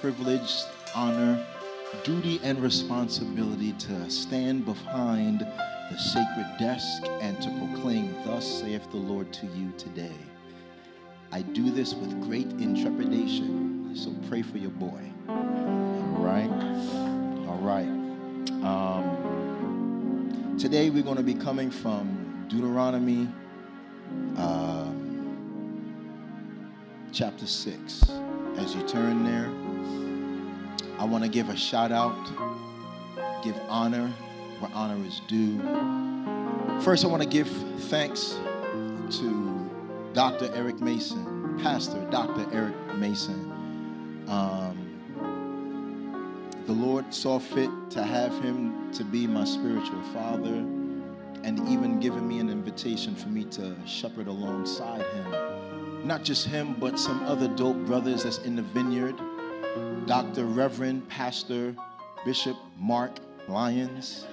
privilege, honor, duty, and responsibility to stand behind the sacred desk and to proclaim, Thus saith the Lord to you today. I do this with great intrepidation, so pray for your boy. All right? All right. Um, today we're going to be coming from Deuteronomy. Um, chapter 6. As you turn there, I want to give a shout out, give honor where honor is due. First, I want to give thanks to Dr. Eric Mason, Pastor Dr. Eric Mason. Um, the Lord saw fit to have him to be my spiritual father and even given me an invitation for me to shepherd alongside him not just him, but some other dope brothers that's in the vineyard. Dr. Reverend Pastor Bishop Mark Lyons,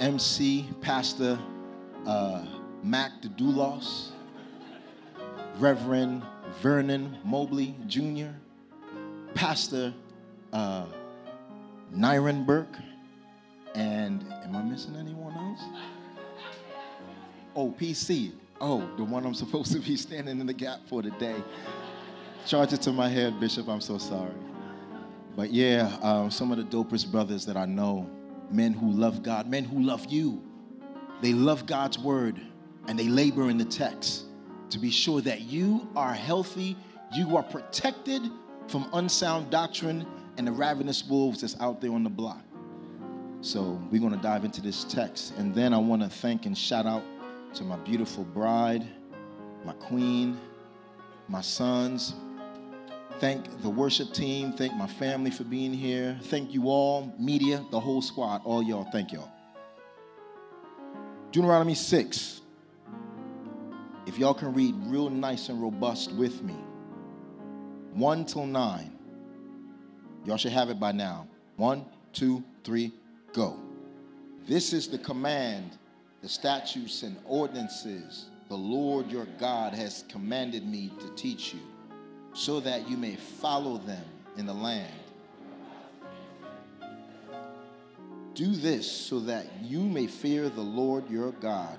MC Pastor uh, Mac the Doulos, Reverend Vernon Mobley Jr., Pastor uh, Nyron Burke, and am I missing anyone else? Oh, PC, Oh, the one I'm supposed to be standing in the gap for today. Charge it to my head, Bishop. I'm so sorry. But yeah, um, some of the dopest brothers that I know, men who love God, men who love you. They love God's word and they labor in the text to be sure that you are healthy, you are protected from unsound doctrine and the ravenous wolves that's out there on the block. So we're going to dive into this text. And then I want to thank and shout out to my beautiful bride, my queen, my sons. Thank the worship team. Thank my family for being here. Thank you all, media, the whole squad, all y'all. Thank y'all. Deuteronomy 6. If y'all can read real nice and robust with me, 1 till 9. Y'all should have it by now. One, two, three, go. This is the command the statutes and ordinances the Lord your God has commanded me to teach you, so that you may follow them in the land. Do this so that you may fear the Lord your God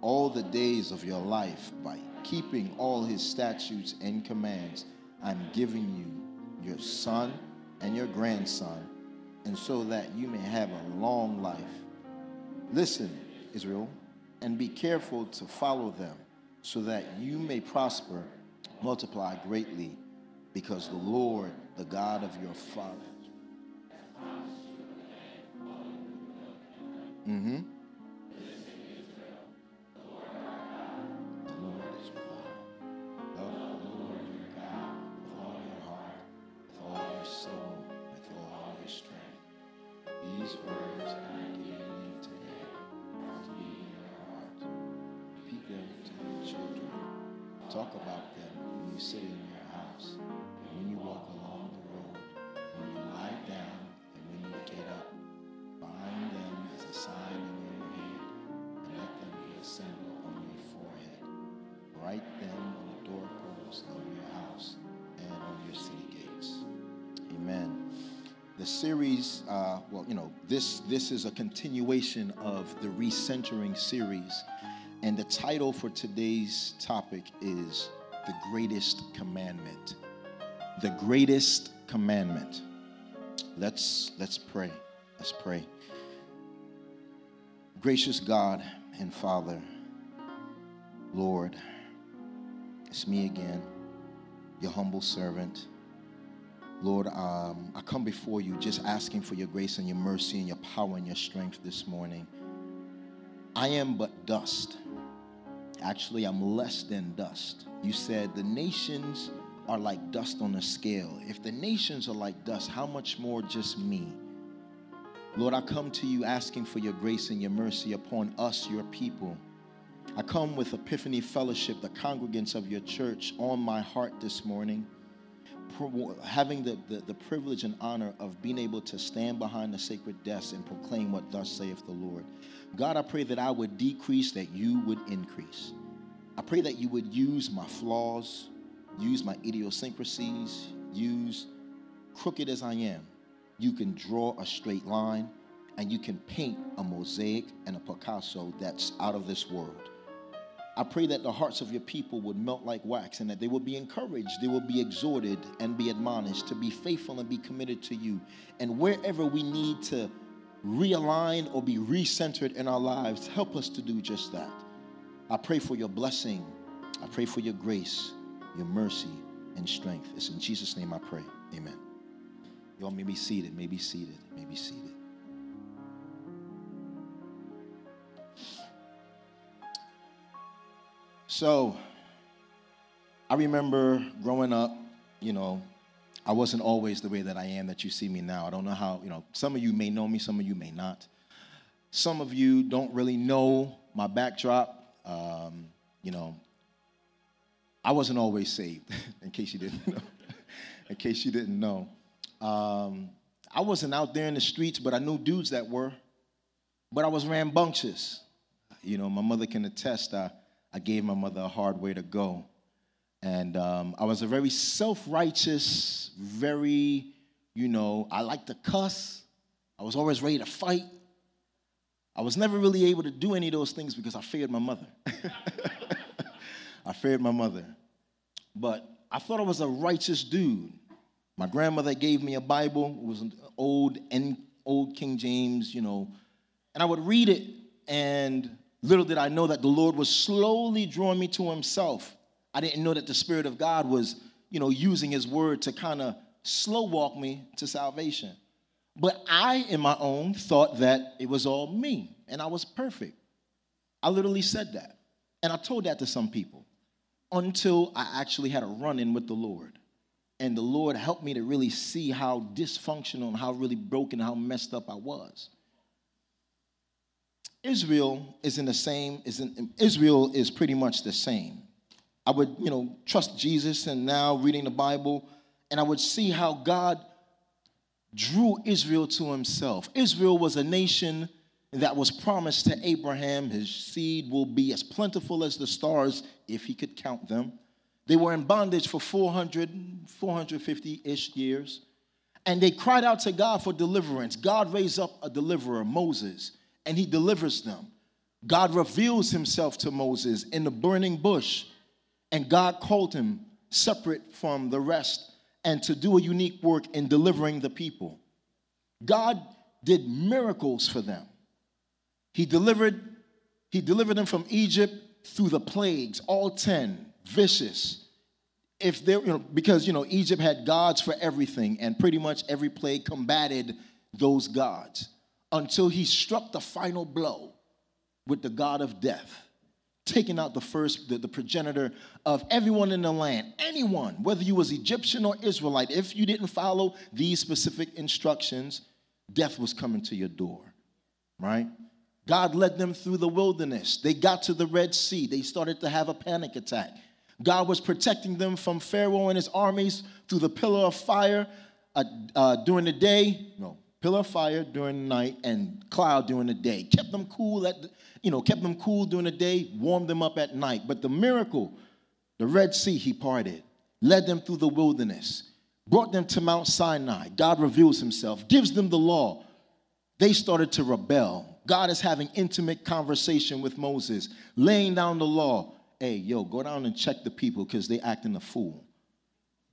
all the days of your life by keeping all his statutes and commands I'm giving you, your son and your grandson, and so that you may have a long life. Listen Israel, and be careful to follow them, so that you may prosper, multiply greatly, because the Lord, the God of your fathers. Mm-hmm. Talk about them. when you sit in your house, and when you walk along the road, when you lie down, and when you get up. Bind them as a sign in your hand, and let them be a symbol on your forehead. Write them on the doorposts of your house and on your city gates. Amen the series uh, well you know this this is a continuation of the recentering series and the title for today's topic is the greatest commandment. The greatest commandment. Let's let's pray. Let's pray. Gracious god and father lord it's me again your humble servant. Lord, um, I come before you just asking for your grace and your mercy and your power and your strength this morning. I am but dust. Actually, I'm less than dust. You said the nations are like dust on a scale, if the nations are like dust, how much more just me? Lord, I come to you asking for your grace and your mercy upon us, your people. I come with Epiphany Fellowship, the congregants of your church, on my heart this morning, having the, the, the, privilege and honor of being able to stand behind the sacred desk and proclaim what thus saith the Lord. God, I pray that I would decrease, that you would increase. I pray that you would use my flaws, use my idiosyncrasies, use crooked as I am. You can draw a straight line and you can paint a mosaic and a Picasso that's out of this world. I pray that the hearts of your people would melt like wax and that they will be encouraged, they will be exhorted and be admonished to be faithful and be committed to you. And wherever we need to realign or be recentered in our lives, help us to do just that. I pray for your blessing. I pray for your grace, your mercy, and strength. It's in Jesus' name I pray. Amen. Y'all may be seated, may be seated, may be seated. So, I remember growing up, you know, I wasn't always the way that I am that you see me now. I don't know how, you know, some of you may know me, some of you may not. Some of you don't really know my backdrop. Um, you know, I wasn't always saved, in case you didn't know. in case you didn't know. Um, I wasn't out there in the streets, but I knew dudes that were. But I was rambunctious. You know, my mother can attest. I, I gave my mother a hard way to go. And um, I was a very self righteous, very, you know, I like to cuss. I was always ready to fight. I was never really able to do any of those things because I feared my mother. I feared my mother. But I thought I was a righteous dude. My grandmother gave me a Bible. It was an old old King James, you know, and I would read it, and little did I know that the Lord was slowly drawing me to Himself. I didn't know that the Spirit of God was, you know, using His Word to kind of slow walk me to salvation. But I, in my own, thought that it was all me and I was perfect. I literally said that. And I told that to some people until I actually had a run in with the Lord. And the Lord helped me to really see how dysfunctional and how really broken, how messed up I was. Israel is in the same, is in, Israel is pretty much the same. I would, you know, trust Jesus and now reading the Bible, and I would see how God drew Israel to himself. Israel was a nation that was promised to Abraham. His seed will be as plentiful as the stars if he could count them. They were in bondage for 400, 450 ish years. And they cried out to God for deliverance. God raised up a deliverer, Moses, and he delivers them. God reveals himself to Moses in the burning bush, and God called him separate from the rest and to do a unique work in delivering the people. God did miracles for them. He delivered, he delivered them from Egypt through the plagues, all 10, vicious. If there, you know, because you know, Egypt had gods for everything, and pretty much every plague combated those gods until he struck the final blow with the God of death taking out the first, the, the, progenitor of everyone in the land. Anyone, whether you was Egyptian or Israelite, if you didn't follow these specific instructions, death was coming to your door, right? God led them through the wilderness. They got to the Red Sea. They started to have a panic attack. God was protecting them from Pharaoh and his armies through the pillar of fire uh, uh, during the day. No, pillar of fire during the night and cloud during the day. Kept them cool at, the, you know, kept them cool during the day, warmed them up at night. But the miracle, the Red Sea, he parted, led them through the wilderness, brought them to Mount Sinai. God reveals himself, gives them the law. They started to rebel. God is having intimate conversation with Moses, laying down the law. Hey, yo, go down and check the people because they acting a fool.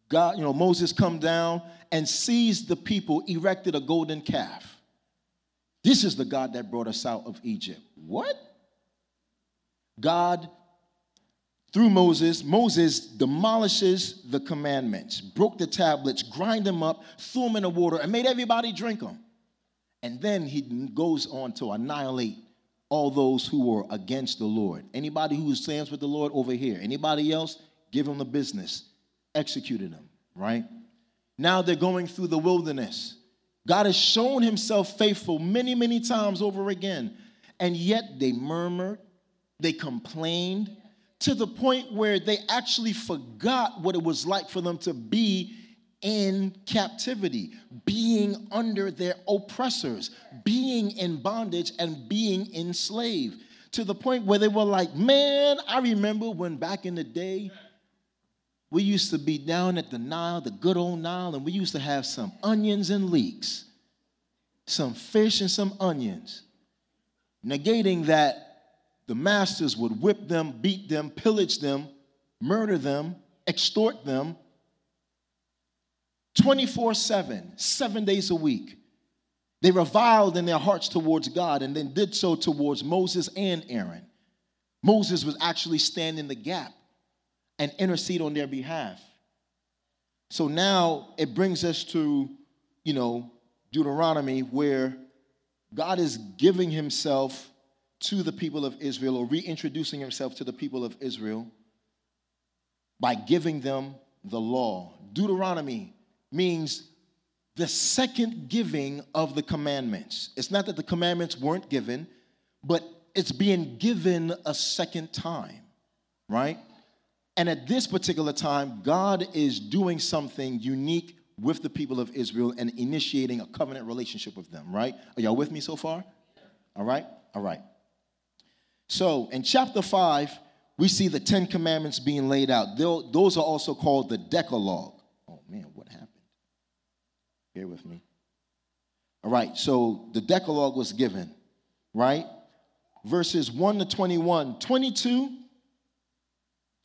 God, you know, Moses come down and sees the people erected a golden calf. This is the God that brought us out of Egypt. What? God, through Moses, Moses demolishes the commandments, broke the tablets, grind them up, threw them in the water, and made everybody drink them. And then he goes on to annihilate all those who were against the Lord. Anybody who stands with the Lord over here, anybody else, give them the business executed them, right? Now they're going through the wilderness. God has shown himself faithful many, many times over again. And yet they murmured, they complained, to the point where they actually forgot what it was like for them to be in captivity, being under their oppressors, being in bondage, and being enslaved. To the point where they were like, Man, I remember when back in the day, we used to be down at the Nile, the good old Nile, and we used to have some onions and leeks, some fish and some onions, negating that the masters would whip them, beat them, pillage them, murder them, extort them 24 7, seven days a week. They reviled in their hearts towards God and then did so towards Moses and Aaron. Moses was actually standing the gap and intercede on their behalf. So now it brings us to, you know, Deuteronomy where God is giving himself to the people of Israel or reintroducing himself to the people of Israel by giving them the law. Deuteronomy means the second giving of the commandments. It's not that the commandments weren't given, but it's being given a second time, right? And at this particular time, God is doing something unique with the people of Israel and initiating a covenant relationship with them, right? Are y'all with me so far? All right? All right. So in chapter 5, we see the Ten Commandments being laid out. Those are also called the Decalogue. Oh man, what happened? Bear with me. All right, so the Decalogue was given, right? Verses 1 to 21. 22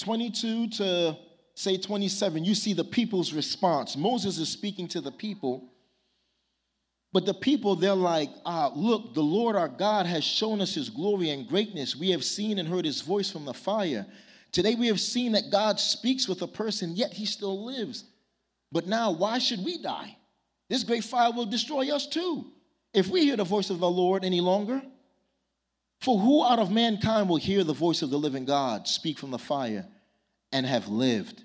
22 to say 27, you see the people's response. Moses is speaking to the people, but the people, they're like, ah, look, the Lord our God has shown us his glory and greatness. We have seen and heard his voice from the fire. Today we have seen that God speaks with a person, yet he still lives. But now, why should we die? This great fire will destroy us too if we hear the voice of the Lord any longer. For who out of mankind will hear the voice of the living God speak from the fire and have lived?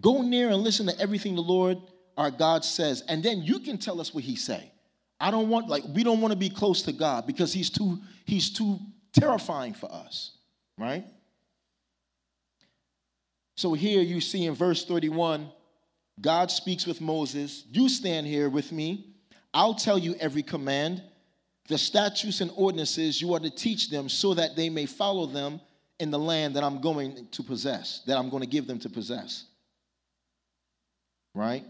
Go near and listen to everything the Lord our God says, and then you can tell us what he say. I don't want like we don't want to be close to God because he's too he's too terrifying for us, right? So here you see in verse 31, God speaks with Moses, you stand here with me. I'll tell you every command the statutes and ordinances you are to teach them so that they may follow them in the land that I'm going to possess, that I'm going to give them to possess. Right?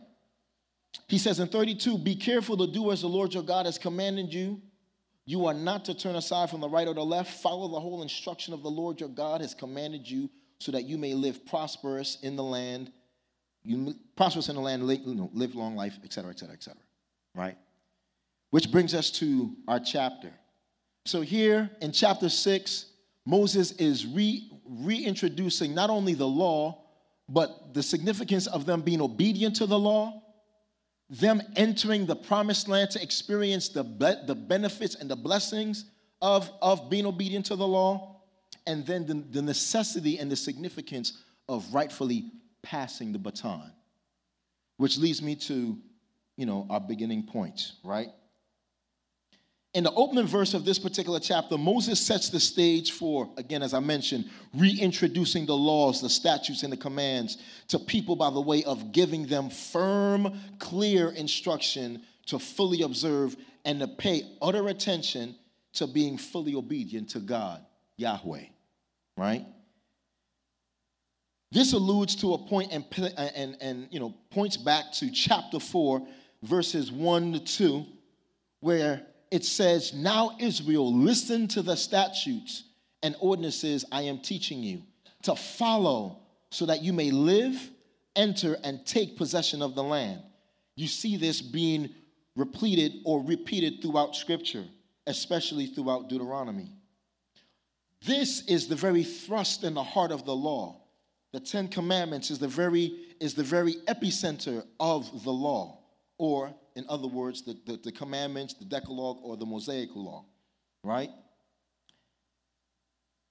He says in 32 Be careful to do as the Lord your God has commanded you. You are not to turn aside from the right or the left. Follow the whole instruction of the Lord your God has commanded you so that you may live prosperous in the land. You prosperous in the land, live long life, etc., etc., etc. Right? Which brings us to our chapter. So, here in chapter 6, Moses is re- reintroducing not only the law, but the significance of them being obedient to the law, them entering the promised land to experience the, be- the benefits and the blessings of, of being obedient to the law, and then the, the necessity and the significance of rightfully passing the baton. Which leads me to, you know, our beginning point, right? In the opening verse of this particular chapter, Moses sets the stage for, again, as I mentioned, reintroducing the laws, the statutes, and the commands to people by the way of giving them firm, clear instruction to fully observe and to pay utter attention to being fully obedient to God, Yahweh, right? This alludes to a point and, and, and you know, points back to chapter 4, verses 1 to 2, where it says, Now, Israel, listen to the statutes and ordinances I am teaching you to follow so that you may live, enter, and take possession of the land. You see this being repeated or repeated throughout Scripture, especially throughout Deuteronomy. This is the very thrust and the heart of the law. The Ten Commandments is the very, is the very epicenter of the law, or in other words, the, the, the commandments, the Decalogue, or the Mosaic law, right?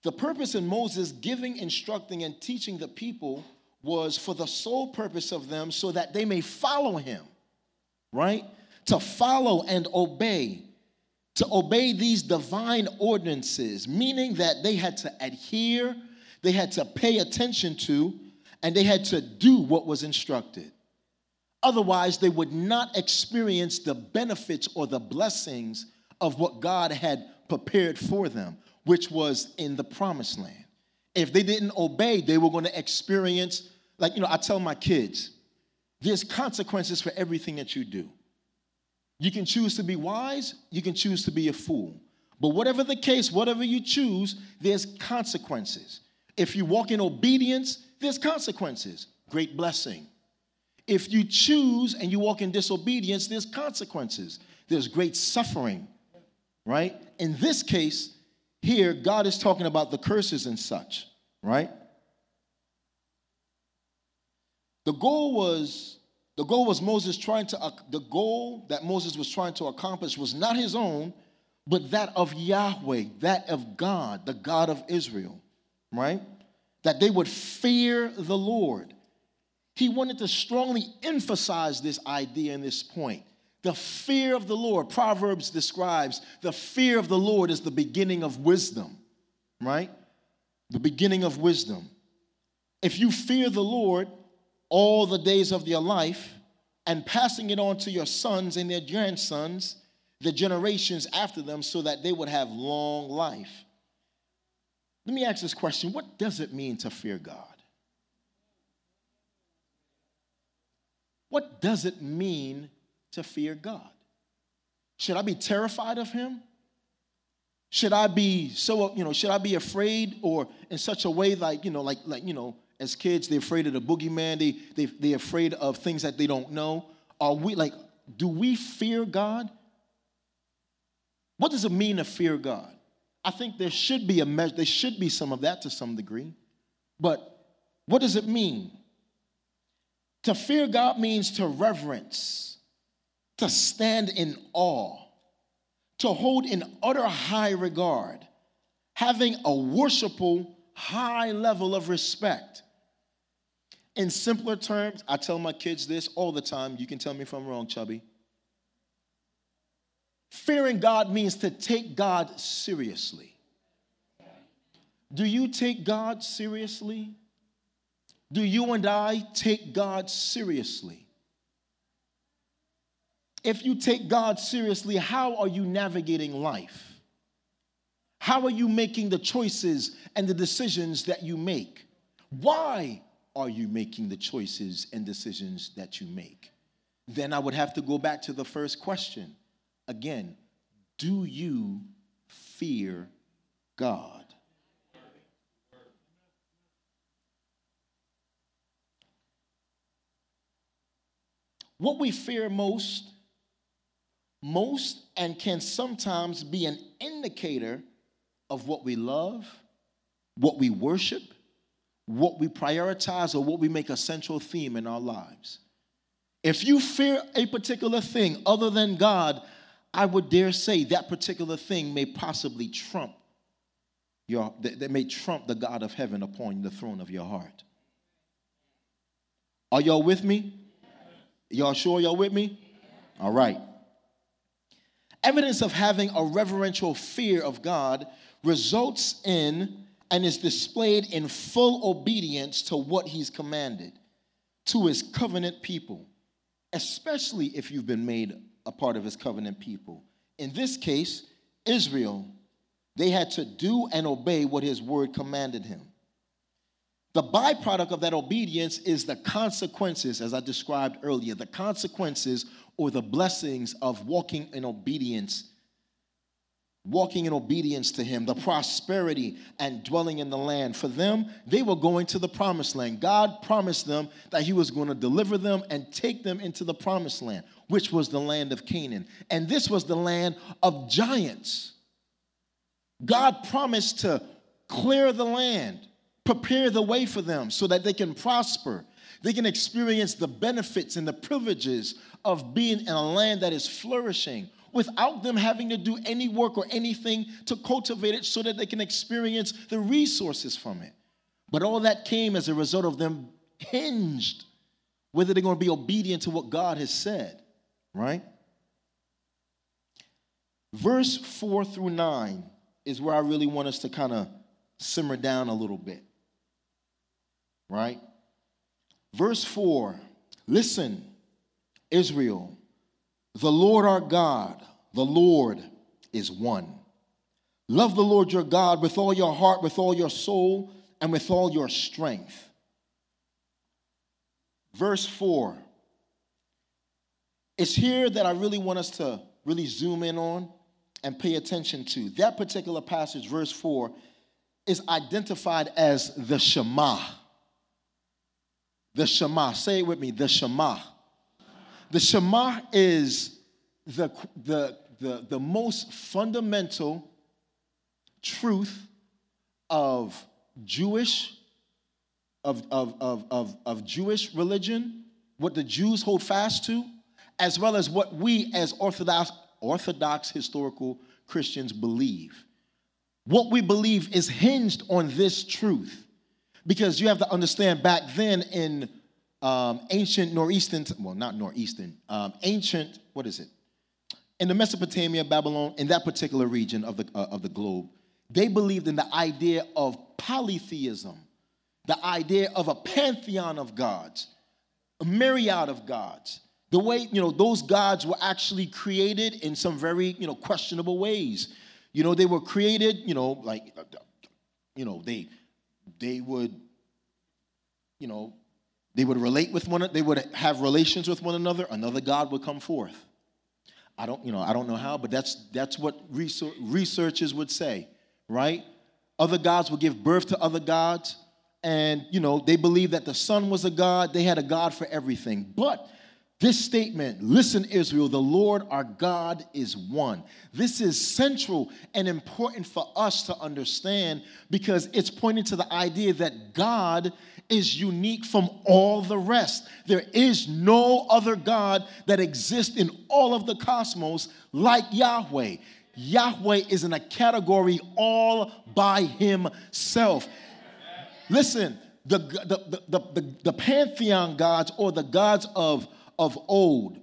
The purpose in Moses giving, instructing, and teaching the people was for the sole purpose of them so that they may follow him, right? To follow and obey, to obey these divine ordinances, meaning that they had to adhere, they had to pay attention to, and they had to do what was instructed. Otherwise, they would not experience the benefits or the blessings of what God had prepared for them, which was in the promised land. If they didn't obey, they were going to experience like, you know, I tell my kids, there's consequences for everything that you do. You can choose to be wise, you can choose to be a fool. But whatever the case, whatever you choose, there's consequences. If you walk in obedience, there's consequences. Great blessing. If you choose and you walk in disobedience, there's consequences. There's great suffering, right? In this case, here, God is talking about the curses and such, right? The goal was the goal was Moses trying to the goal that Moses was trying to accomplish was not his own, but that of Yahweh, that of God, the God of Israel, right? That they would fear the Lord. He wanted to strongly emphasize this idea and this point. The fear of the Lord, Proverbs describes the fear of the Lord is the beginning of wisdom, right? The beginning of wisdom. If you fear the Lord, all the days of your life and passing it on to your sons and their grandsons, the generations after them, so that they would have long life. Let me ask this question What does it mean to fear God? What does it mean to fear God? Should I be terrified of Him? Should I be so, you know, should I be afraid or in such a way like, you know, like, like, you know, as kids, they're afraid of the boogeyman, they, they, they're afraid of things that they don't know. Are we like, do we fear God? What does it mean to fear God? I think there should be a measure, there should be some of that to some degree. But what does it mean? To fear God means to reverence, to stand in awe, to hold in utter high regard, having a worshipful high level of respect. In simpler terms, I tell my kids this all the time. You can tell me if I'm wrong, Chubby. Fearing God means to take God seriously. Do you take God seriously? Do you and I take God seriously? If you take God seriously, how are you navigating life? How are you making the choices and the decisions that you make? Why are you making the choices and decisions that you make? Then I would have to go back to the first question. Again, do you fear God? What we fear most, most, and can sometimes be an indicator of what we love, what we worship, what we prioritize or what we make a central theme in our lives. If you fear a particular thing other than God, I would dare say that particular thing may possibly trump your that may trump the God of heaven upon the throne of your heart. Are y'all with me? Y'all sure y'all with me? All right. Evidence of having a reverential fear of God results in and is displayed in full obedience to what he's commanded, to his covenant people, especially if you've been made a part of his covenant people. In this case, Israel, they had to do and obey what his word commanded him. The byproduct of that obedience is the consequences, as I described earlier, the consequences or the blessings of walking in obedience walking in obedience to him, the prosperity and dwelling in the land. For them, they were going to the promised land. God promised them that he was going to deliver them and take them into the promised land, which was the land of Canaan. And this was the land of giants. God promised to clear the land, prepare the way for them so that they can prosper. They can experience the benefits and the privileges of being in a land that is flourishing, without them having to do any work or anything to cultivate it so that they can experience the resources from it. But all that came as a result of them hinged whether they're going to be obedient to what God has said, right? Verse 4 through 9 is where I really want us to kind of simmer down a little bit, right? Verse 4 Listen, Israel, the Lord our God, the Lord is one. Love the Lord your God with all your heart, with all your soul, and with all your strength. Verse 4. It's here that I really want us to really zoom in on and pay attention to. That particular passage, verse 4, is identified as the Shema. The Shema. Say it with me the Shema. The Shema is the, the, the, the most fundamental truth of Jewish of, of, of, of, of Jewish religion, what the Jews hold fast to, as well as what we as Orthodox, Orthodox historical Christians believe. What we believe is hinged on this truth. Because you have to understand back then in um, ancient Northeastern, well, not Northeastern, um, ancient, what is it? In the Mesopotamia, Babylon, in that particular region of the, uh, of the globe, they believed in the idea of polytheism, the idea of a pantheon of gods, a myriad of gods. The way, you know, those gods were actually created in some very, you know, questionable ways. You know, they were created, you know, like, you know, they, they would, you know, they would relate with one, they would have relations with one another. Another God would come forth. I don't, you know, I don't know how, but that's that's what researchers would say, right? Other gods would give birth to other gods and you know they believed that the sun was a god they had a god for everything but this statement listen israel the lord our god is one. This is central and important for us to understand because it's pointing to the idea that god is unique from all the rest. There is no other god that exists in all of the cosmos like yahweh. Yahweh is in a category all by himself. Listen, the, the, the, the, the pantheon gods or the gods of, of old,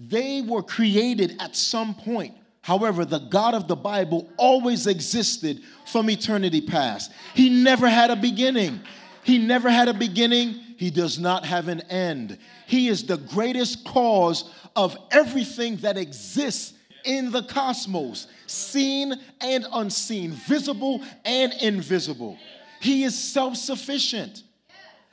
they were created at some point. However, the God of the Bible always existed from eternity past. He never had a beginning. He never had a beginning. He does not have an end. He is the greatest cause of everything that exists in the cosmos, seen and unseen, visible and invisible. He is self sufficient.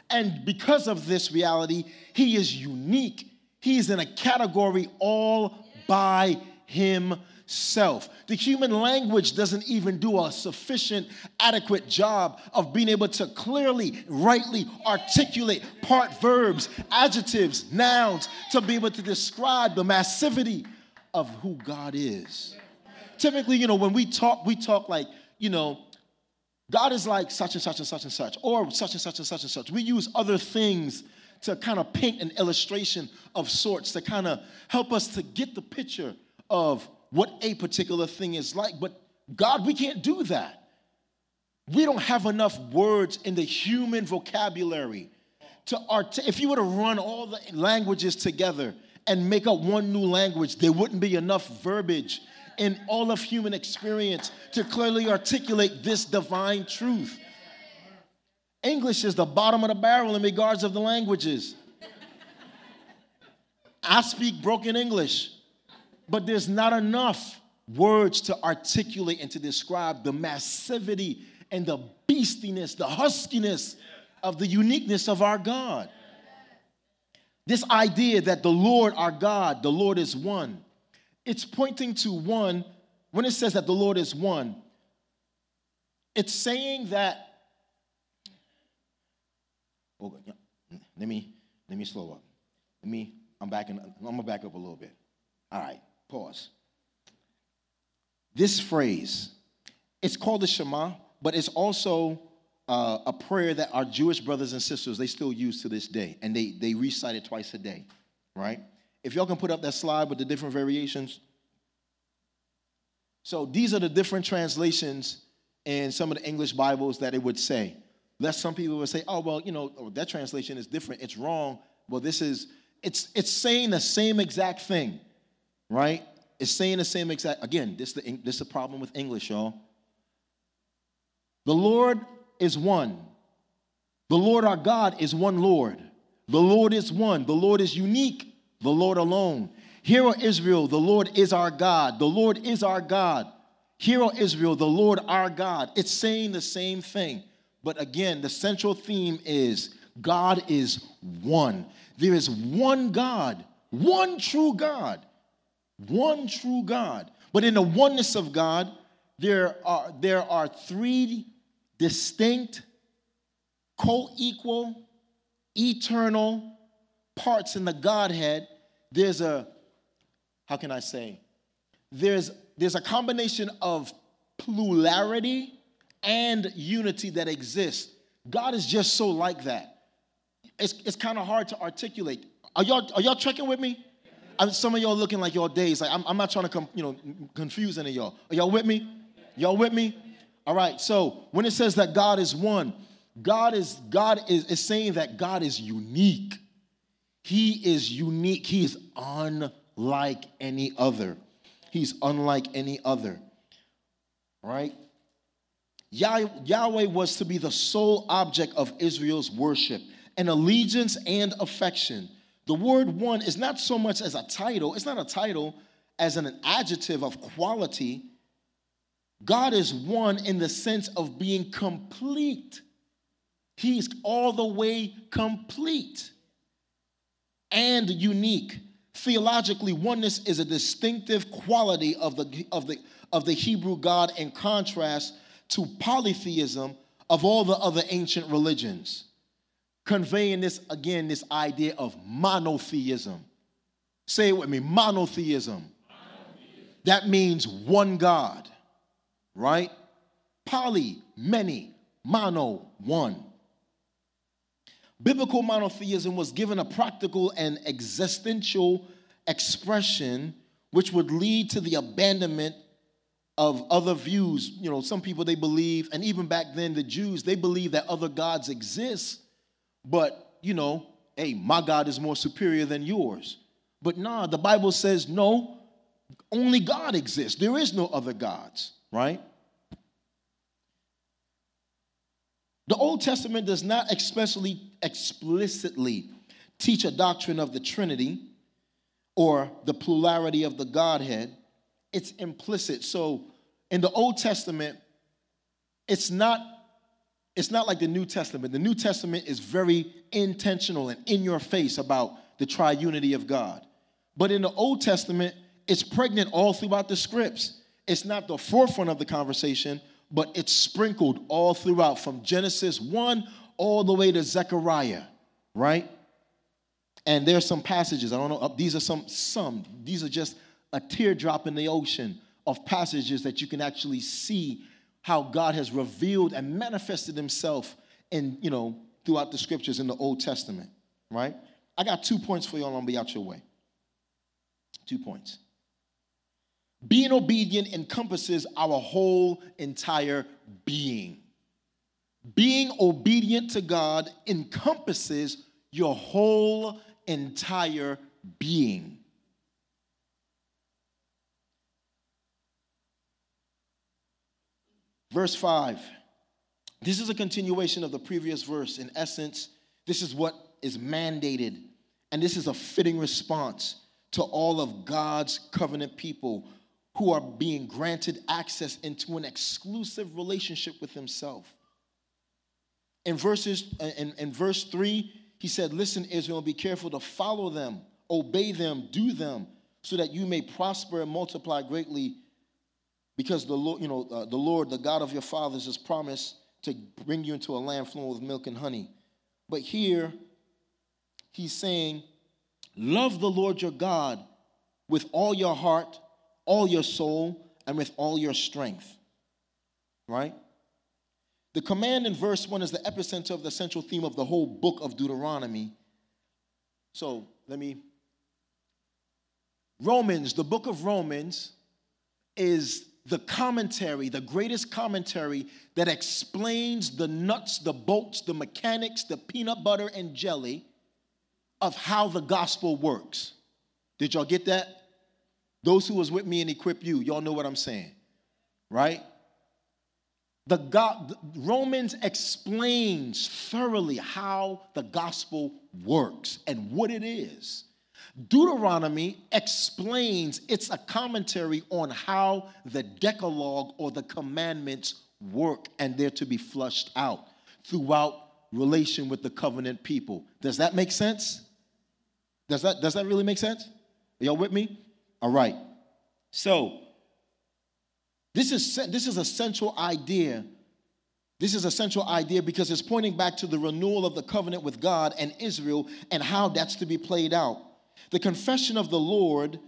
And because of this reality, he is unique. He is in a category all by himself. The human language doesn't even do a sufficient, adequate job of being able to clearly, rightly articulate part verbs, adjectives, nouns to be able to describe the massivity of who God is. Typically, you know, when we talk, we talk like, you know, God is like such and such and such and such, or such and such and such and such. We use other things to kind of paint an illustration of sorts to kind of help us to get the picture of what a particular thing is like. But God, we can't do that. We don't have enough words in the human vocabulary to art. If you were to run all the languages together and make up one new language, there wouldn't be enough verbiage in all of human experience to clearly articulate this divine truth. English is the bottom of the barrel in regards of the languages. I speak broken English, but there's not enough words to articulate and to describe the massivity and the beastiness, the huskiness of the uniqueness of our God. This idea that the Lord our God, the Lord is one, it's pointing to one, when it says that the Lord is one, it's saying that. Let me let me slow up. Let me. I'm backing. I'm gonna back up a little bit. All right. Pause. This phrase, it's called the Shema, but it's also uh, a prayer that our Jewish brothers and sisters they still use to this day, and they they recite it twice a day, right? If y'all can put up that slide with the different variations. So these are the different translations in some of the English Bibles that it would say. Lest some people would say, oh, well, you know, oh, that translation is different. It's wrong. Well, this is, it's, it's saying the same exact thing, right? It's saying the same exact, again, this is the, this the problem with English, y'all. The Lord is one. The Lord our God is one Lord. The Lord is one. The Lord is unique. The Lord alone. Hear, O Israel, the Lord is our God. The Lord is our God. Hear, O Israel, the Lord our God. It's saying the same thing. But again, the central theme is God is one. There is one God, one true God, one true God. But in the oneness of God, there are, there are three distinct, co equal, eternal parts in the Godhead. There's a, how can I say? There's, there's a combination of plurality and unity that exists. God is just so like that. It's, it's kind of hard to articulate. Are y'all, are y'all checking with me? I some of y'all looking like y'all days. Like I'm, I'm not trying to come, you know, confuse any of y'all. Are y'all with me? Y'all with me? All right. So when it says that God is one, God is God is, is saying that God is unique. He is unique. He is unlike any other. He's unlike any other. Right? Yahweh was to be the sole object of Israel's worship and allegiance and affection. The word one is not so much as a title, it's not a title as an adjective of quality. God is one in the sense of being complete. He's all the way complete and unique. Theologically, oneness is a distinctive quality of the, of the, of the Hebrew God in contrast to polytheism of all the other ancient religions, conveying this again, this idea of monotheism. Say it with me monotheism. monotheism. That means one God, right? Poly, many, mono, one. Biblical monotheism was given a practical and existential expression which would lead to the abandonment of other views. You know, some people they believe, and even back then, the Jews, they believe that other gods exist, but, you know, hey, my God is more superior than yours. But nah, the Bible says no, only God exists. There is no other gods, right? The Old Testament does not especially explicitly teach a doctrine of the Trinity or the plurality of the Godhead. It's implicit. So in the Old Testament, it's not it's not like the New Testament. The New Testament is very intentional and in your face about the triunity of God. But in the Old Testament, it's pregnant all throughout the scripts. It's not the forefront of the conversation, but it's sprinkled all throughout from Genesis 1 all the way to Zechariah, right? And there's some passages, I don't know, these are some, some, these are just a teardrop in the ocean of passages that you can actually see how God has revealed and manifested himself in, you know, throughout the scriptures in the Old Testament, right? I got two points for y'all, I'm be out your way. Two points. Being obedient encompasses our whole entire being. Being obedient to God encompasses your whole entire being. Verse 5. This is a continuation of the previous verse. In essence, this is what is mandated, and this is a fitting response to all of God's covenant people who are being granted access into an exclusive relationship with himself. In verses in, in verse 3, he said, Listen, Israel, be careful to follow them, obey them, do them, so that you may prosper and multiply greatly. Because the Lord, you know, uh, the Lord, the God of your fathers, has promised to bring you into a land flowing with milk and honey. But here, he's saying, Love the Lord your God with all your heart, all your soul and with all your strength. Right? The command in verse 1 is the epicenter of the central theme of the whole book of Deuteronomy. So let me. Romans, the book of Romans, is the commentary, the greatest commentary that explains the nuts, the bolts, the mechanics, the peanut butter and jelly of how the gospel works. Did y'all get that? Those who was with me and equip you, y'all know what I'm saying, right? The God, Romans explains thoroughly how the gospel works and what it is. Deuteronomy explains it's a commentary on how the Decalogue or the commandments work and they're to be flushed out throughout relation with the covenant people. Does that make sense? Does that, does that really make sense? Are y'all with me? All right. So, this is, this is a central idea. This is a central idea because it's pointing back to the renewal of the covenant with God and Israel and how that's to be played out. The confession of the Lord,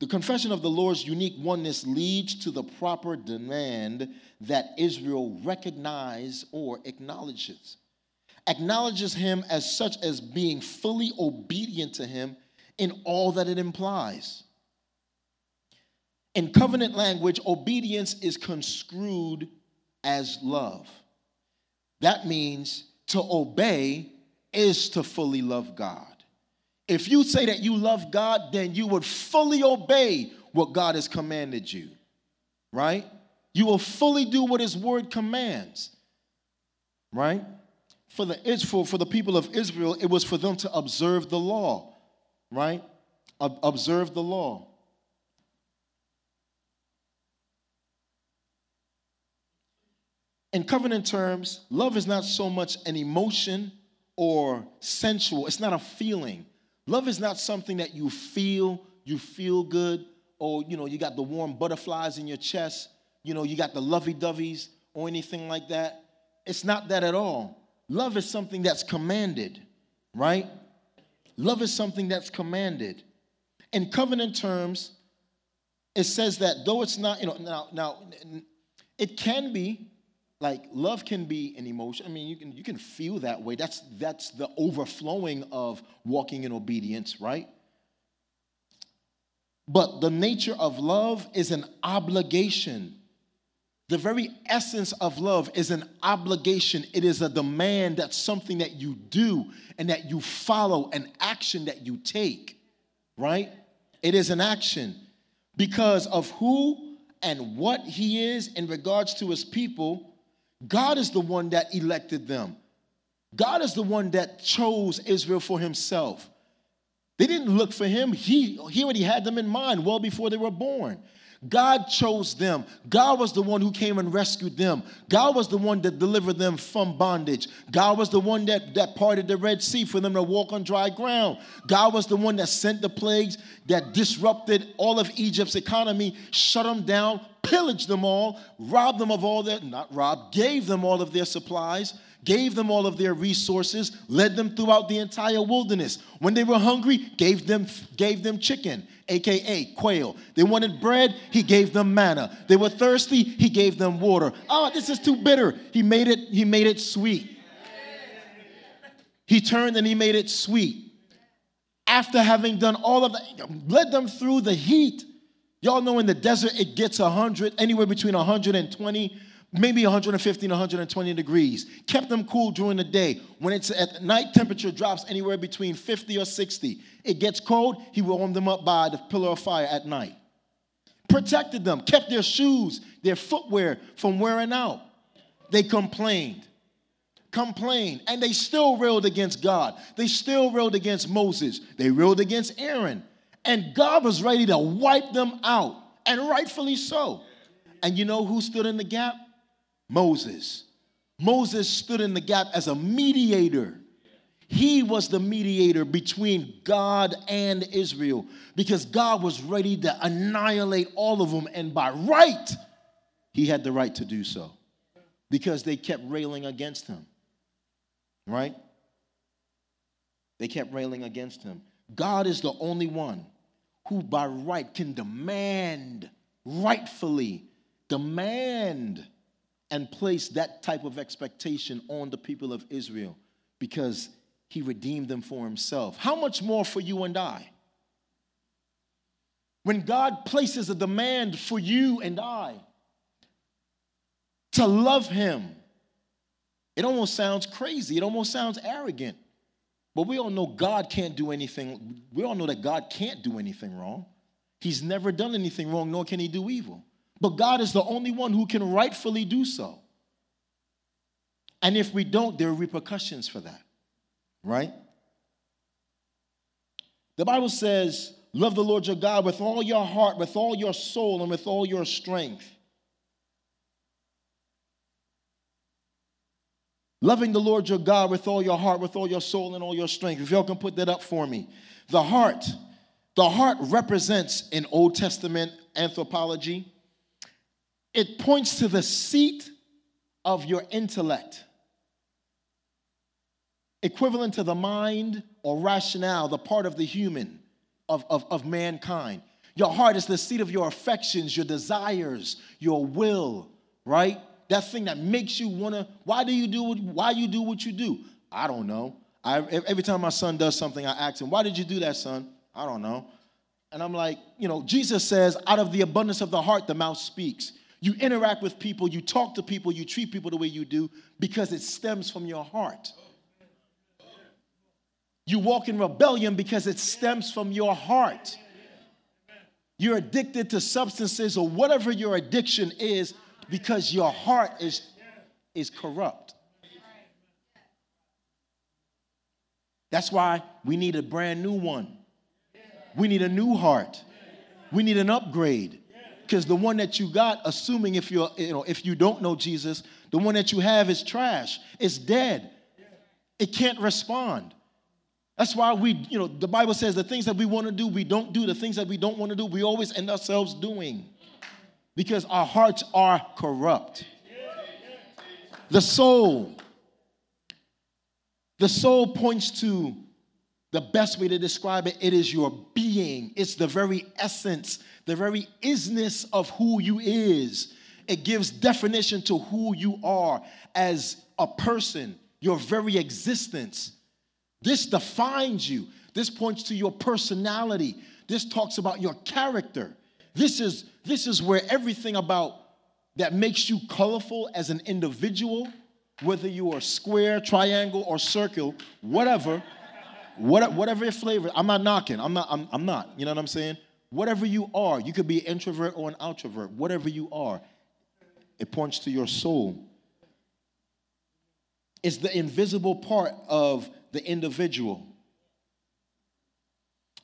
the confession of the Lord's unique oneness leads to the proper demand that Israel recognize or acknowledges. Acknowledges him as such as being fully obedient to him in all that it implies. In covenant language, obedience is construed as love. That means to obey is to fully love God. If you say that you love God, then you would fully obey what God has commanded you, right? You will fully do what His word commands, right? For the, for, for the people of Israel, it was for them to observe the law, right? Observe the law. In covenant terms, love is not so much an emotion or sensual, it's not a feeling. Love is not something that you feel, you feel good, or you know, you got the warm butterflies in your chest, you know, you got the lovey-doveys or anything like that. It's not that at all. Love is something that's commanded, right? Love is something that's commanded. In covenant terms, it says that though it's not, you know, now, now it can be like love can be an emotion. I mean you can you can feel that way. That's that's the overflowing of walking in obedience right? But the nature of love is an obligation. The very essence of love is an obligation. It is a demand that's something that you do and that you follow an action that you take right? It is an action because of who and what he is in regards to his people God is the one that elected them. God is the one that chose Israel for himself. They didn't look for him. He, he already had them in mind well before they were born. God chose them. God was the one who came and rescued them. God was the one that delivered them from bondage. God was the one that, that parted the Red Sea for them to walk on dry ground. God was the one that sent the plagues that disrupted all of Egypt's economy, shut them down, pillaged them all, robbed them of all their, not robbed, gave them all of their supplies, gave them all of their resources, led them throughout the entire wilderness. When they were hungry, gave them, gave them chicken, aka quail. They wanted bread, he gave them manna. They were thirsty, he gave them water. Oh, this is too bitter. He made it, he made it sweet. He turned and he made it sweet. After having done all of that, led them through the heat Y'all know in the desert it gets 100, anywhere between 120, maybe 150 and 120 degrees. Kept them cool during the day. When it's at night, temperature drops anywhere between 50 or 60. It gets cold, he warmed them up by the pillar of fire at night. Protected them, kept their shoes, their footwear from wearing out. They complained complained and they still railed against God. They still railed against Moses. They railed against Aaron. And God was ready to wipe them out, and rightfully so. And you know who stood in the gap? Moses. Moses stood in the gap as a mediator. He was the mediator between God and Israel because God was ready to annihilate all of them, and by right, he had the right to do so because they kept railing against him. Right? They kept railing against him. God is the only one who by right can demand, rightfully demand, and place that type of expectation on the people of Israel because he redeemed them for himself. How much more for you and I? When God places a demand for you and I, to love him. It almost sounds crazy. It almost sounds arrogant. But we all know God can't do anything. We all know that God can't do anything wrong. He's never done anything wrong, nor can he do evil. But God is the only one who can rightfully do so. And if we don't, there are repercussions for that, right? The Bible says, Love the Lord your God with all your heart, with all your soul, and with all your strength. Loving the Lord your God with all your heart, with all your soul, and all your strength. If y'all can put that up for me. The heart. The heart represents in Old Testament anthropology, it points to the seat of your intellect, equivalent to the mind or rationale, the part of the human of, of, of mankind. Your heart is the seat of your affections, your desires, your will, right? That thing that makes you wanna. Why do you do why you do what you do? I don't know. I, every time my son does something, I ask him, "Why did you do that, son?" I don't know. And I'm like, you know, Jesus says, "Out of the abundance of the heart, the mouth speaks." You interact with people, you talk to people, you treat people the way you do because it stems from your heart. You walk in rebellion because it stems from your heart. You're addicted to substances or whatever your addiction is because your heart is, is corrupt. That's why we need a brand new one. We need a new heart. We need an upgrade. Because the one that you got, assuming if you're, you know, if you don't know Jesus, the one that you have is trash. It's dead. It can't respond. That's why we, you know, the Bible says the things that we want to do, we don't do. The things that we don't want to do, we always end ourselves doing because our hearts are corrupt. The soul. The soul points to the best way to describe it it is your being, it's the very essence, the very isness of who you is. It gives definition to who you are as a person, your very existence. This defines you. This points to your personality. This talks about your character. This is, this is where everything about that makes you colorful as an individual, whether you are square, triangle, or circle, whatever, what, whatever your flavor. I'm not knocking. I'm not. I'm, I'm not. You know what I'm saying? Whatever you are, you could be an introvert or an outrovert. Whatever you are, it points to your soul. It's the invisible part of the individual.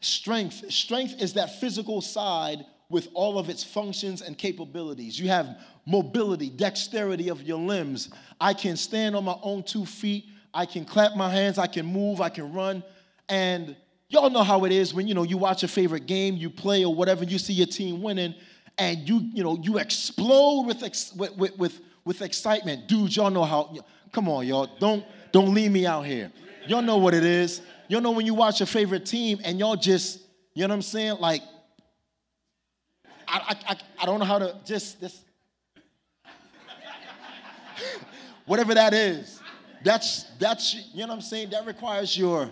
Strength. Strength is that physical side with all of its functions and capabilities. You have mobility, dexterity of your limbs. I can stand on my own two feet. I can clap my hands. I can move. I can run. And y'all know how it is when you know you watch a favorite game, you play or whatever, you see your team winning, and you you know you explode with ex- with, with, with with excitement. Dudes, y'all know how. Come on, y'all. Don't don't leave me out here. Y'all know what it is. Y'all know when you watch your favorite team and y'all just, you know what I'm saying? Like, I, I, I don't know how to just this. Whatever that is, that's that's you know what I'm saying. That requires your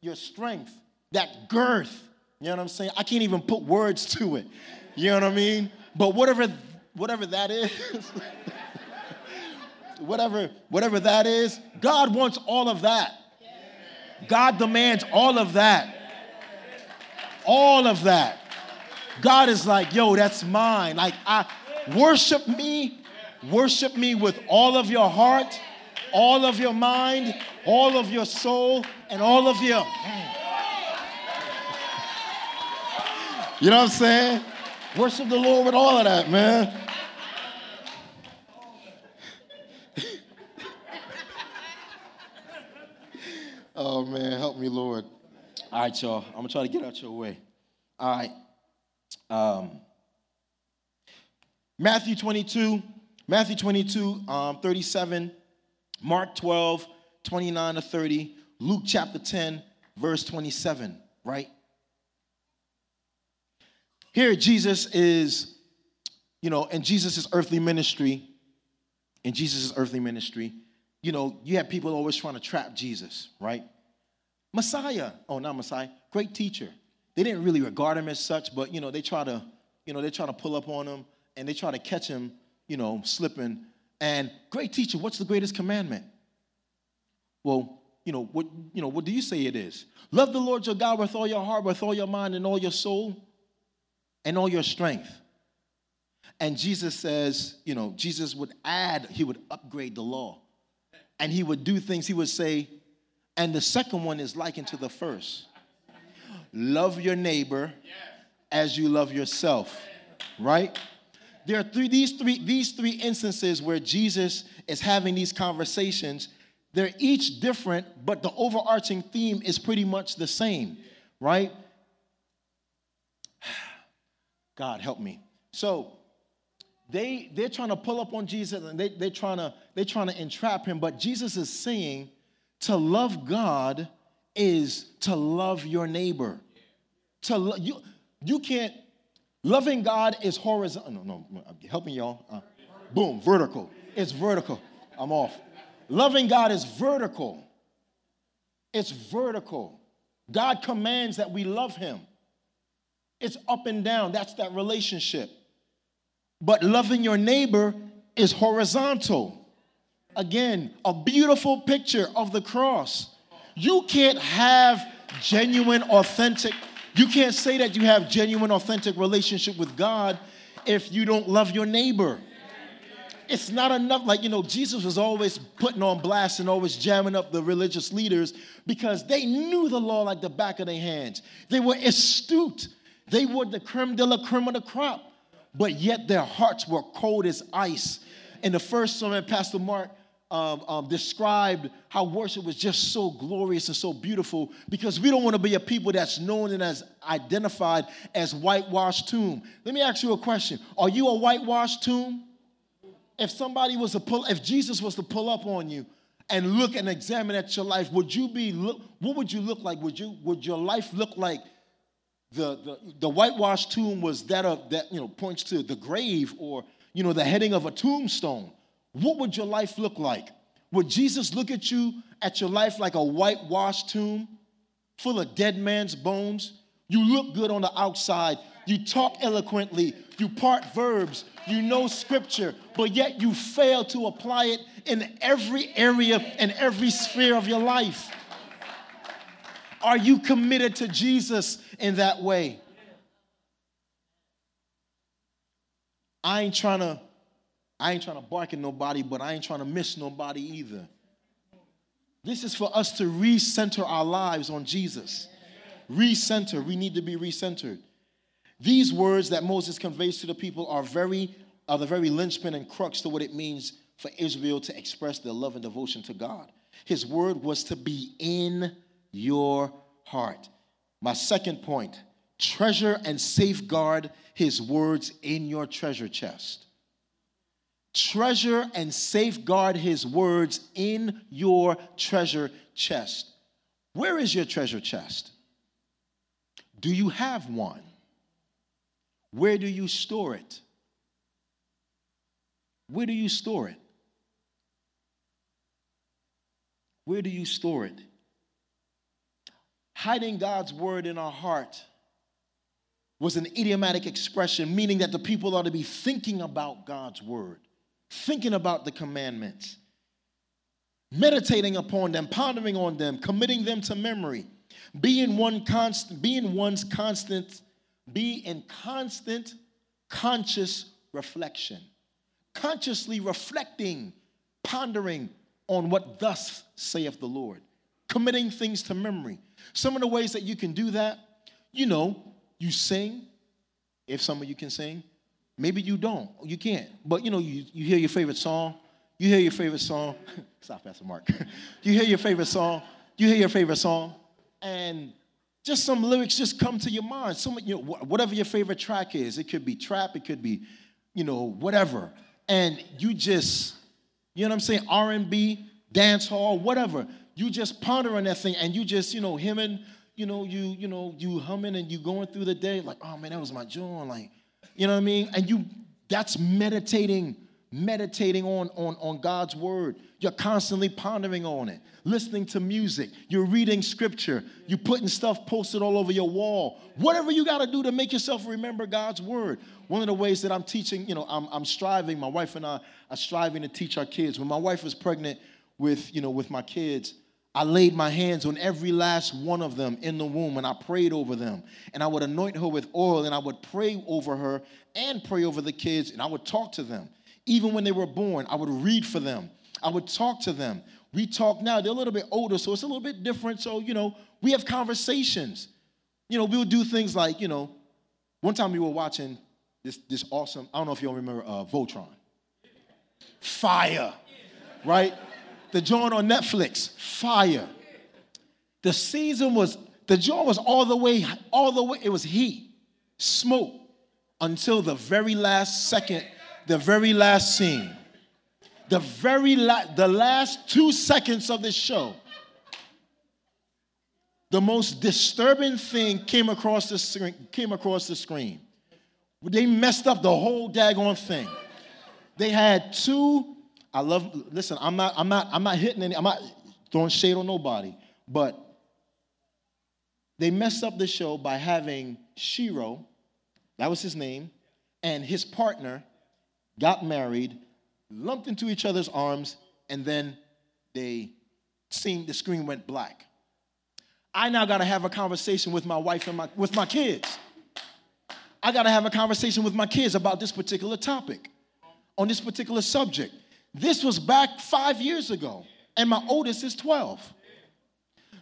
your strength, that girth. You know what I'm saying? I can't even put words to it. You know what I mean? But whatever whatever that is, whatever whatever that is, God wants all of that. God demands all of that. All of that. God is like, yo, that's mine. Like, I worship me, worship me with all of your heart, all of your mind, all of your soul, and all of your. Hmm. You know what I'm saying? Worship the Lord with all of that, man. oh, man, help me, Lord. All right, y'all. I'm going to try to get out your way. All right. Um, Matthew 22, Matthew 22, um, 37, Mark 12, 29 to 30, Luke chapter 10, verse 27, right? Here, Jesus is, you know, in Jesus' earthly ministry, in Jesus' earthly ministry, you know, you have people always trying to trap Jesus, right? Messiah, oh, not Messiah, great teacher they didn't really regard him as such, but you know, they try to, you know, they try to pull up on him and they try to catch him, you know, slipping And great teacher, what's the greatest commandment? Well, you know, what, you know, what do you say it is? Love the Lord your God with all your heart, with all your mind, and all your soul, and all your strength. And Jesus says, you know, Jesus would add, he would upgrade the law. And he would do things, he would say, and the second one is likened to the first. Love your neighbor as you love yourself, right? There are three, these three, these three instances where Jesus is having these conversations. They're each different, but the overarching theme is pretty much the same, right? God help me. So they they're trying to pull up on Jesus and they, they're trying to they're trying to entrap him, but Jesus is saying to love God is to love your neighbor. To lo- you you can't loving God is horizontal. No, no, I'm helping y'all. Uh, boom, vertical. It's vertical. I'm off. Loving God is vertical. It's vertical. God commands that we love him. It's up and down. That's that relationship. But loving your neighbor is horizontal. Again, a beautiful picture of the cross. You can't have genuine, authentic, you can't say that you have genuine, authentic relationship with God if you don't love your neighbor. It's not enough, like, you know, Jesus was always putting on blast and always jamming up the religious leaders because they knew the law like the back of their hands. They were astute. They were the creme de la creme of the crop, but yet their hearts were cold as ice. In the first sermon, Pastor Mark um, um, described how worship was just so glorious and so beautiful because we don't want to be a people that's known and as identified as whitewashed tomb. Let me ask you a question: Are you a whitewashed tomb? If somebody was to pull, if Jesus was to pull up on you and look and examine at your life, would you be? What would you look like? Would you? Would your life look like? The, the, the whitewashed tomb was that of that you know points to the grave or you know the heading of a tombstone what would your life look like? Would Jesus look at you, at your life, like a whitewashed tomb full of dead man's bones? You look good on the outside. You talk eloquently. You part verbs. You know scripture, but yet you fail to apply it in every area and every sphere of your life. Are you committed to Jesus in that way? I ain't trying to I ain't trying to bark at nobody, but I ain't trying to miss nobody either. This is for us to recenter our lives on Jesus. Recenter. We need to be recentered. These words that Moses conveys to the people are very are the very linchpin and crux to what it means for Israel to express their love and devotion to God. His word was to be in your heart. My second point treasure and safeguard his words in your treasure chest. Treasure and safeguard his words in your treasure chest. Where is your treasure chest? Do you have one? Where do you store it? Where do you store it? Where do you store it? Hiding God's word in our heart was an idiomatic expression, meaning that the people ought to be thinking about God's word thinking about the commandments, meditating upon them, pondering on them, committing them to memory, being one constant, being one's constant, be in constant conscious reflection, consciously reflecting, pondering on what thus saith the Lord, committing things to memory. Some of the ways that you can do that, you know, you sing, if some of you can sing, Maybe you don't. You can't. But you know, you, you hear your favorite song. You hear your favorite song. Stop, Pastor Mark. you hear your favorite song. You hear your favorite song. And just some lyrics just come to your mind. Some, you know, whatever your favorite track is. It could be trap. It could be, you know, whatever. And you just, you know what I'm saying? R&B, dance hall, whatever. You just ponder on that thing and you just, you know, hemming, you know, you, you know, you humming and you going through the day like, oh man, that was my joy. Like, you know what I mean? And you that's meditating, meditating on, on, on God's word. You're constantly pondering on it, listening to music. You're reading scripture. You're putting stuff posted all over your wall. Whatever you got to do to make yourself remember God's word. One of the ways that I'm teaching, you know, I'm, I'm striving, my wife and I are striving to teach our kids. When my wife was pregnant with, you know, with my kids, I laid my hands on every last one of them in the womb and I prayed over them. And I would anoint her with oil and I would pray over her and pray over the kids and I would talk to them. Even when they were born, I would read for them. I would talk to them. We talk now, they're a little bit older, so it's a little bit different. So, you know, we have conversations. You know, we'll do things like, you know, one time we were watching this, this awesome, I don't know if y'all remember uh, Voltron. Fire, right? The joint on Netflix, fire. The season was, the joint was all the way, all the way, it was heat, smoke, until the very last second the very last scene, the very la- the last two seconds of the show, the most disturbing thing came across the screen. Came across the screen. They messed up the whole daggone thing. They had two. I love. Listen, I'm not. I'm not. I'm not hitting any. I'm not throwing shade on nobody. But they messed up the show by having Shiro, that was his name, and his partner got married, lumped into each other's arms, and then they seen the screen went black. I now got to have a conversation with my wife and my, with my kids. I got to have a conversation with my kids about this particular topic, on this particular subject. This was back five years ago, and my oldest is 12.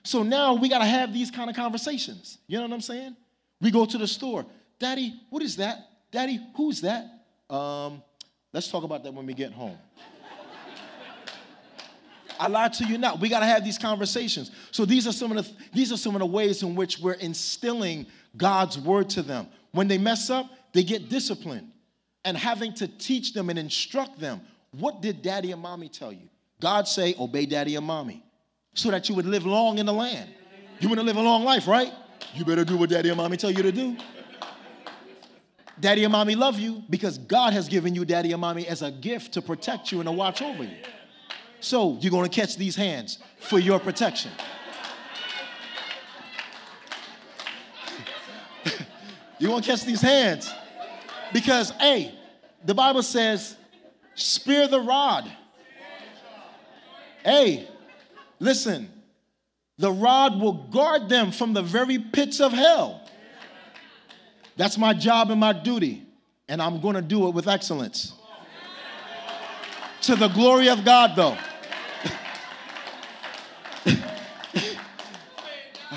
So now we got to have these kind of conversations. You know what I'm saying? We go to the store. Daddy, what is that? Daddy, who's that? Um, Let's talk about that when we get home. I lied to you not. We got to have these conversations. So these are some of the these are some of the ways in which we're instilling God's word to them. When they mess up, they get disciplined. And having to teach them and instruct them. What did daddy and mommy tell you? God say, obey daddy and mommy. So that you would live long in the land. You want to live a long life, right? You better do what daddy and mommy tell you to do. Daddy and mommy love you because God has given you daddy and mommy as a gift to protect you and to watch over you. So you're going to catch these hands for your protection. you're going to catch these hands because, hey, the Bible says, spare the rod. Hey, listen, the rod will guard them from the very pits of hell. That's my job and my duty, and I'm to do it with excellence. to the glory of God, though.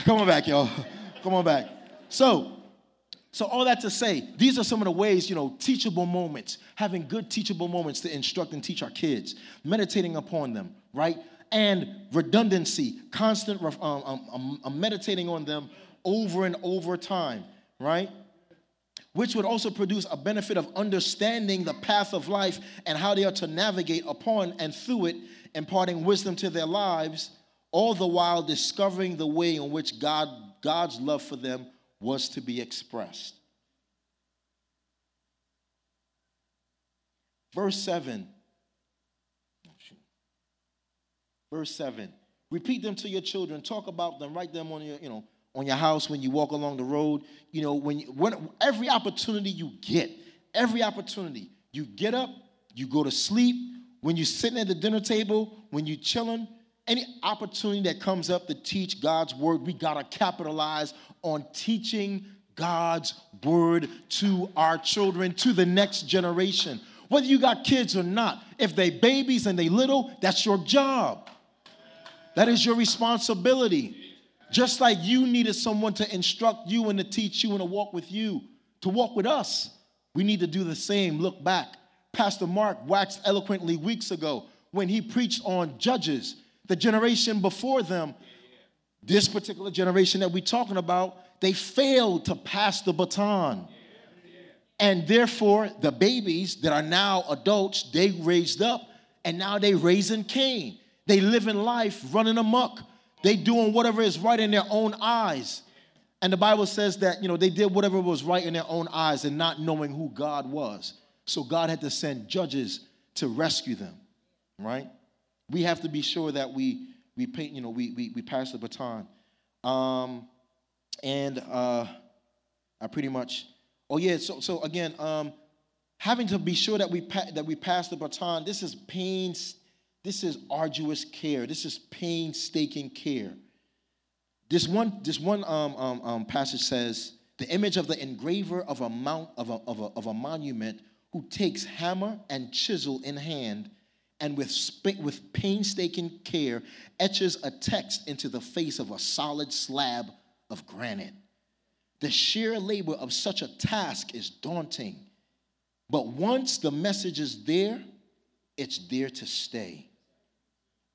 Come on back, y'all. Come on back. So, so all that to say, these are some of the ways, you know, teachable moments, having good teachable moments to instruct and teach our kids, meditating upon them, right? And redundancy, constant um, um, um, um meditating on them over and over time, right? which would also produce a benefit of understanding the path of life and how they are to navigate upon and through it, imparting wisdom to their lives, all the while discovering the way in which God, God's love for them was to be expressed. Verse 7. Verse 7. Repeat them to your children, talk about them, write them on your, you know, on your house, when you walk along the road, you know, when, when every opportunity you get, every opportunity, you get up, you go to sleep, when you're sitting at the dinner table, when you're chilling, any opportunity that comes up to teach God's word, we gotta capitalize on teaching God's word to our children, to the next generation. Whether you got kids or not, if they babies and they little, that's your job. That is your responsibility. Just like you needed someone to instruct you and to teach you and to walk with you, to walk with us, we need to do the same. Look back. Pastor Mark waxed eloquently weeks ago when he preached on judges, the generation before them. This particular generation that we're talking about, they failed to pass the baton. And therefore, the babies that are now adults, they raised up and now they raising Cain. They live in life running amok they doing whatever is right in their own eyes. And the Bible says that, you know, they did whatever was right in their own eyes and not knowing who God was. So God had to send judges to rescue them, right? We have to be sure that we we pay, you know, we we, we pass the baton. Um, and uh, I pretty much, oh yeah. So so again, um, having to be sure that we pa- that we pass the baton. This is pains. This is arduous care. This is painstaking care. This one this one um, um, um, passage says the image of the engraver of a mount of a, of a, of a monument who takes hammer and chisel in hand and with, with painstaking care etches a text into the face of a solid slab of granite. The sheer labor of such a task is daunting, but once the message is there, it's there to stay.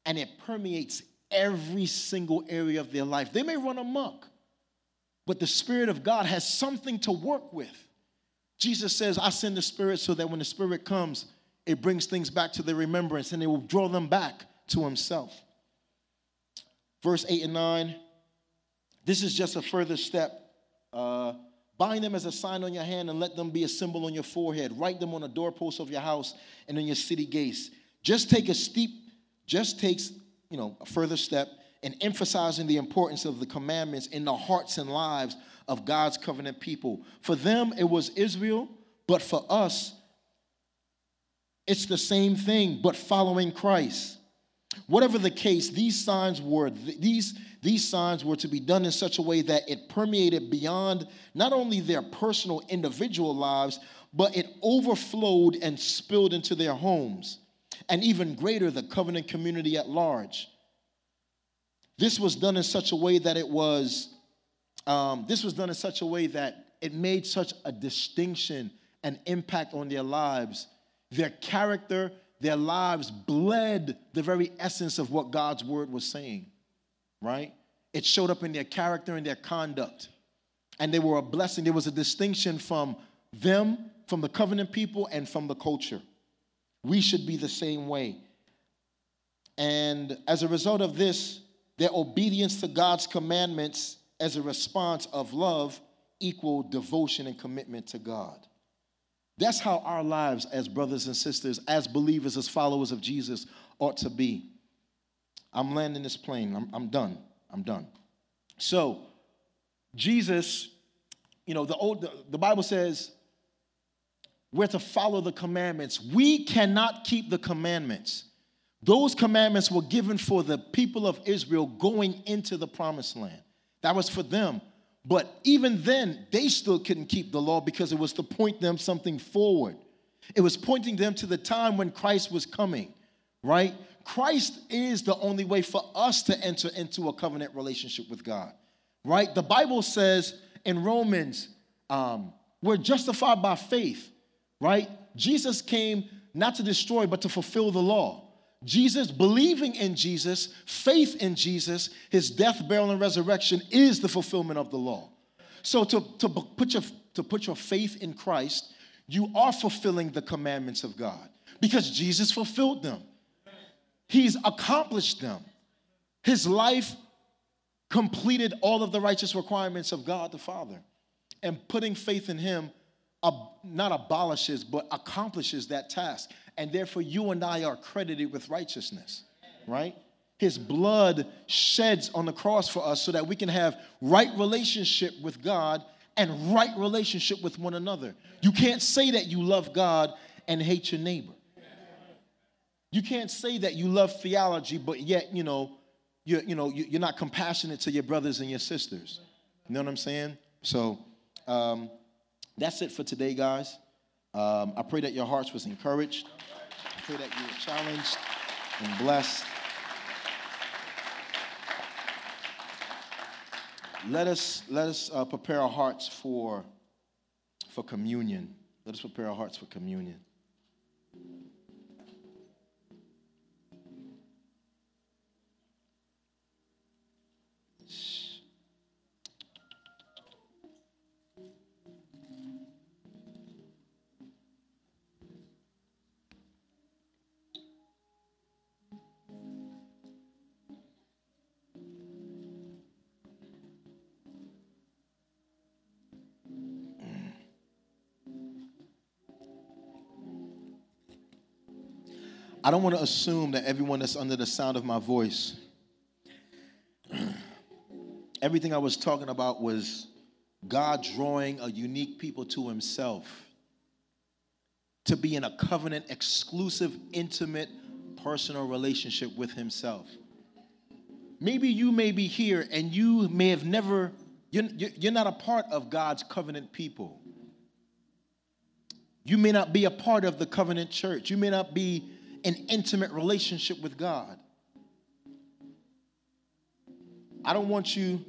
And it permeates every single area of their life. They may run amok, but the Spirit of God has something to work with. Jesus says, I send the Spirit so that when the Spirit comes, it brings things back to their remembrance and it will draw them back to Himself. Verse 8 and 9 this is just a further step. Uh, bind them as a sign on your hand and let them be a symbol on your forehead. Write them on the doorposts of your house and on your city gates. Just take a steep, just takes, you know, a further step in emphasizing the importance of the commandments in the hearts and lives of God's covenant people. For them, it was Israel, but for us, it's the same thing, but following Christ. Whatever the case, these signs were these these signs were to be done in such a way that it permeated beyond not only their personal individual lives, but it overflowed and spilled into their homes, and even greater, the covenant community at large. This was done in such a way that it was, um, this was done in such a way that it made such a distinction and impact on their lives. Their character, their lives bled the very essence of what God's word was saying, right? It showed up in their character and their conduct. And they were a blessing. There was a distinction from them, from the covenant people, and from the culture. We should be the same way. And as a result of this, their obedience to God's commandments as a response of love equal devotion and commitment to God. That's how our lives as brothers and sisters, as believers, as followers of Jesus ought to be. I'm landing this plane. I'm, I'm done. I'm done. So, Jesus, you know, the old the, the Bible says we're to follow the commandments. We cannot keep the commandments. Those commandments were given for the people of Israel going into the promised land. That was for them. But even then, they still couldn't keep the law because it was to point them something forward. It was pointing them to the time when Christ was coming, right? Christ is the only way for us to enter into a covenant relationship with God, right? The Bible says in Romans, um, we're justified by faith, right? Jesus came not to destroy, but to fulfill the law. Jesus, believing in Jesus, faith in Jesus, his death, burial, and resurrection is the fulfillment of the law. So to, to, put your, to put your faith in Christ, you are fulfilling the commandments of God because Jesus fulfilled them. He's accomplished them. His life completed all of the righteous requirements of God the Father. And putting faith in him uh, not abolishes, but accomplishes that task and therefore you and I are credited with righteousness, right? His blood sheds on the cross for us so that we can have right relationship with God and right relationship with one another. You can't say that you love God and hate your neighbor. You can't say that you love theology, but yet, you know, you're, you know, you're not compassionate to your brothers and your sisters. You know what I'm saying? So um, that's it for today, guys. Um, I pray that your hearts was encouraged. I pray that you were challenged and blessed. Let us let us uh, prepare our hearts for for communion. Let us prepare our hearts for communion. I don't want to assume that everyone that's under the sound of my voice, everything I was talking about was God drawing a unique people to himself to be in a covenant, exclusive, intimate, personal relationship with himself. Maybe you may be here and you may have never, you're, you're not a part of God's covenant people. You may not be a part of the covenant church. You may not be an intimate relationship with God. I don't want you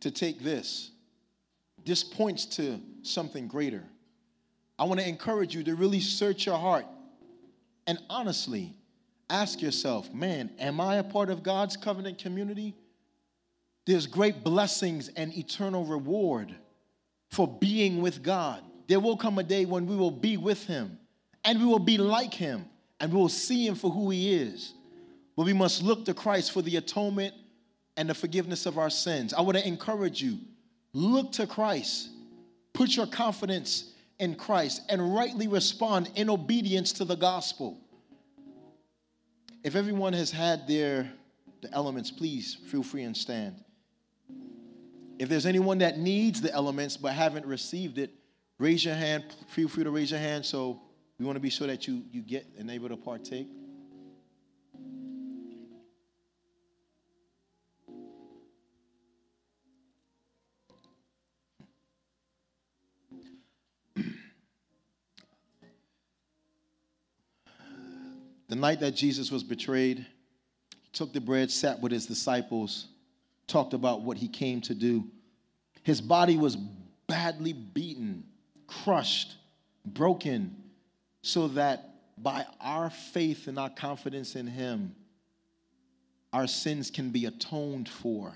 to take this. This points to something greater. I want to encourage you to really search your heart and honestly ask yourself man, am I a part of God's covenant community? There's great blessings and eternal reward for being with God. There will come a day when we will be with Him and we will be like Him and we will see Him for who He is. But we must look to Christ for the atonement and the forgiveness of our sins. I want to encourage you look to Christ, put your confidence in Christ, and rightly respond in obedience to the gospel. If everyone has had their the elements, please feel free and stand. If there's anyone that needs the elements but haven't received it, raise your hand. Feel free to raise your hand so we want to be sure that you, you get and able to partake. the night that Jesus was betrayed, he took the bread, sat with his disciples, talked about what he came to do. His body was badly beaten, crushed, broken, so that by our faith and our confidence in him, our sins can be atoned for,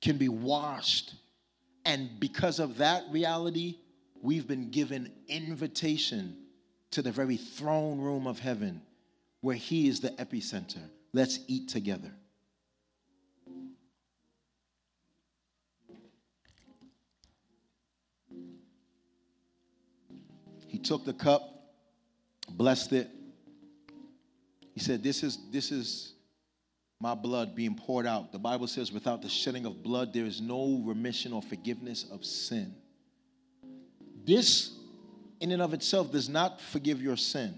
can be washed. And because of that reality, we've been given invitation to the very throne room of heaven where he is the epicenter. Let's eat together. He took the cup, blessed it. He said, This is, this is my blood being poured out. The Bible says, without the shedding of blood, there is no remission or forgiveness of sin. This, in and of itself, does not forgive your sin.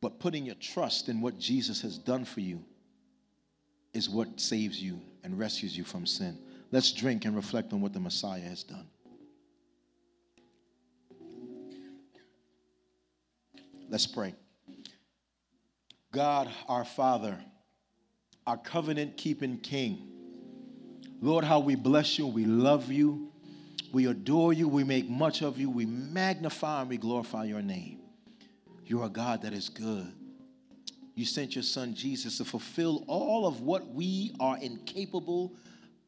But putting your trust in what Jesus has done for you is what saves you and rescues you from sin. Let's drink and reflect on what the Messiah has done. Let's pray. God, our Father, our covenant keeping King, Lord, how we bless you, we love you, we adore you, we make much of you, we magnify and we glorify your name. You're a God that is good. You sent your son Jesus to fulfill all of what we are incapable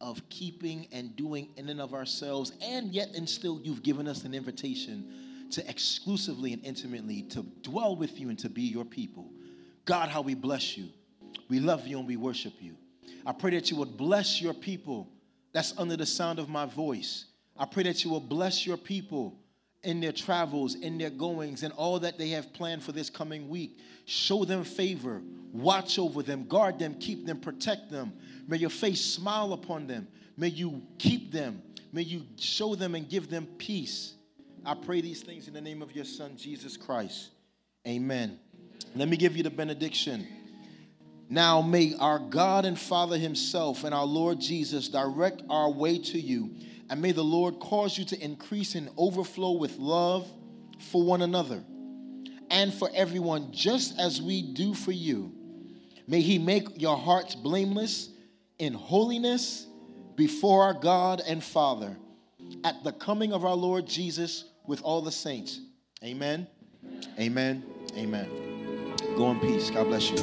of keeping and doing in and of ourselves, and yet and still you've given us an invitation to exclusively and intimately to dwell with you and to be your people. God, how we bless you. We love you and we worship you. I pray that you would bless your people that's under the sound of my voice. I pray that you will bless your people in their travels, in their goings, and all that they have planned for this coming week. Show them favor, watch over them, guard them, keep them, protect them. May your face smile upon them. May you keep them. May you show them and give them peace. I pray these things in the name of your Son, Jesus Christ. Amen. Let me give you the benediction. Now may our God and Father Himself and our Lord Jesus direct our way to you and may the Lord cause you to increase and overflow with love for one another and for everyone, just as we do for you. May He make your hearts blameless in holiness before our God and Father at the coming of our Lord Jesus with all the saints. Amen. Amen. Amen. Go in peace. God bless you.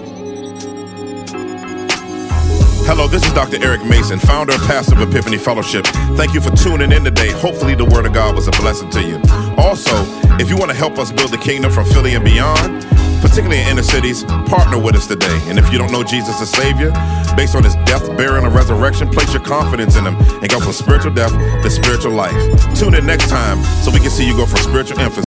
Hello, this is Dr. Eric Mason, founder and pastor of Epiphany Fellowship. Thank you for tuning in today. Hopefully, the Word of God was a blessing to you. Also, if you want to help us build the kingdom from Philly and beyond, particularly in inner cities, partner with us today. And if you don't know Jesus as Savior, based on his death, burial, and resurrection, place your confidence in him and go from spiritual death to spiritual life. Tune in next time so we can see you go from spiritual infants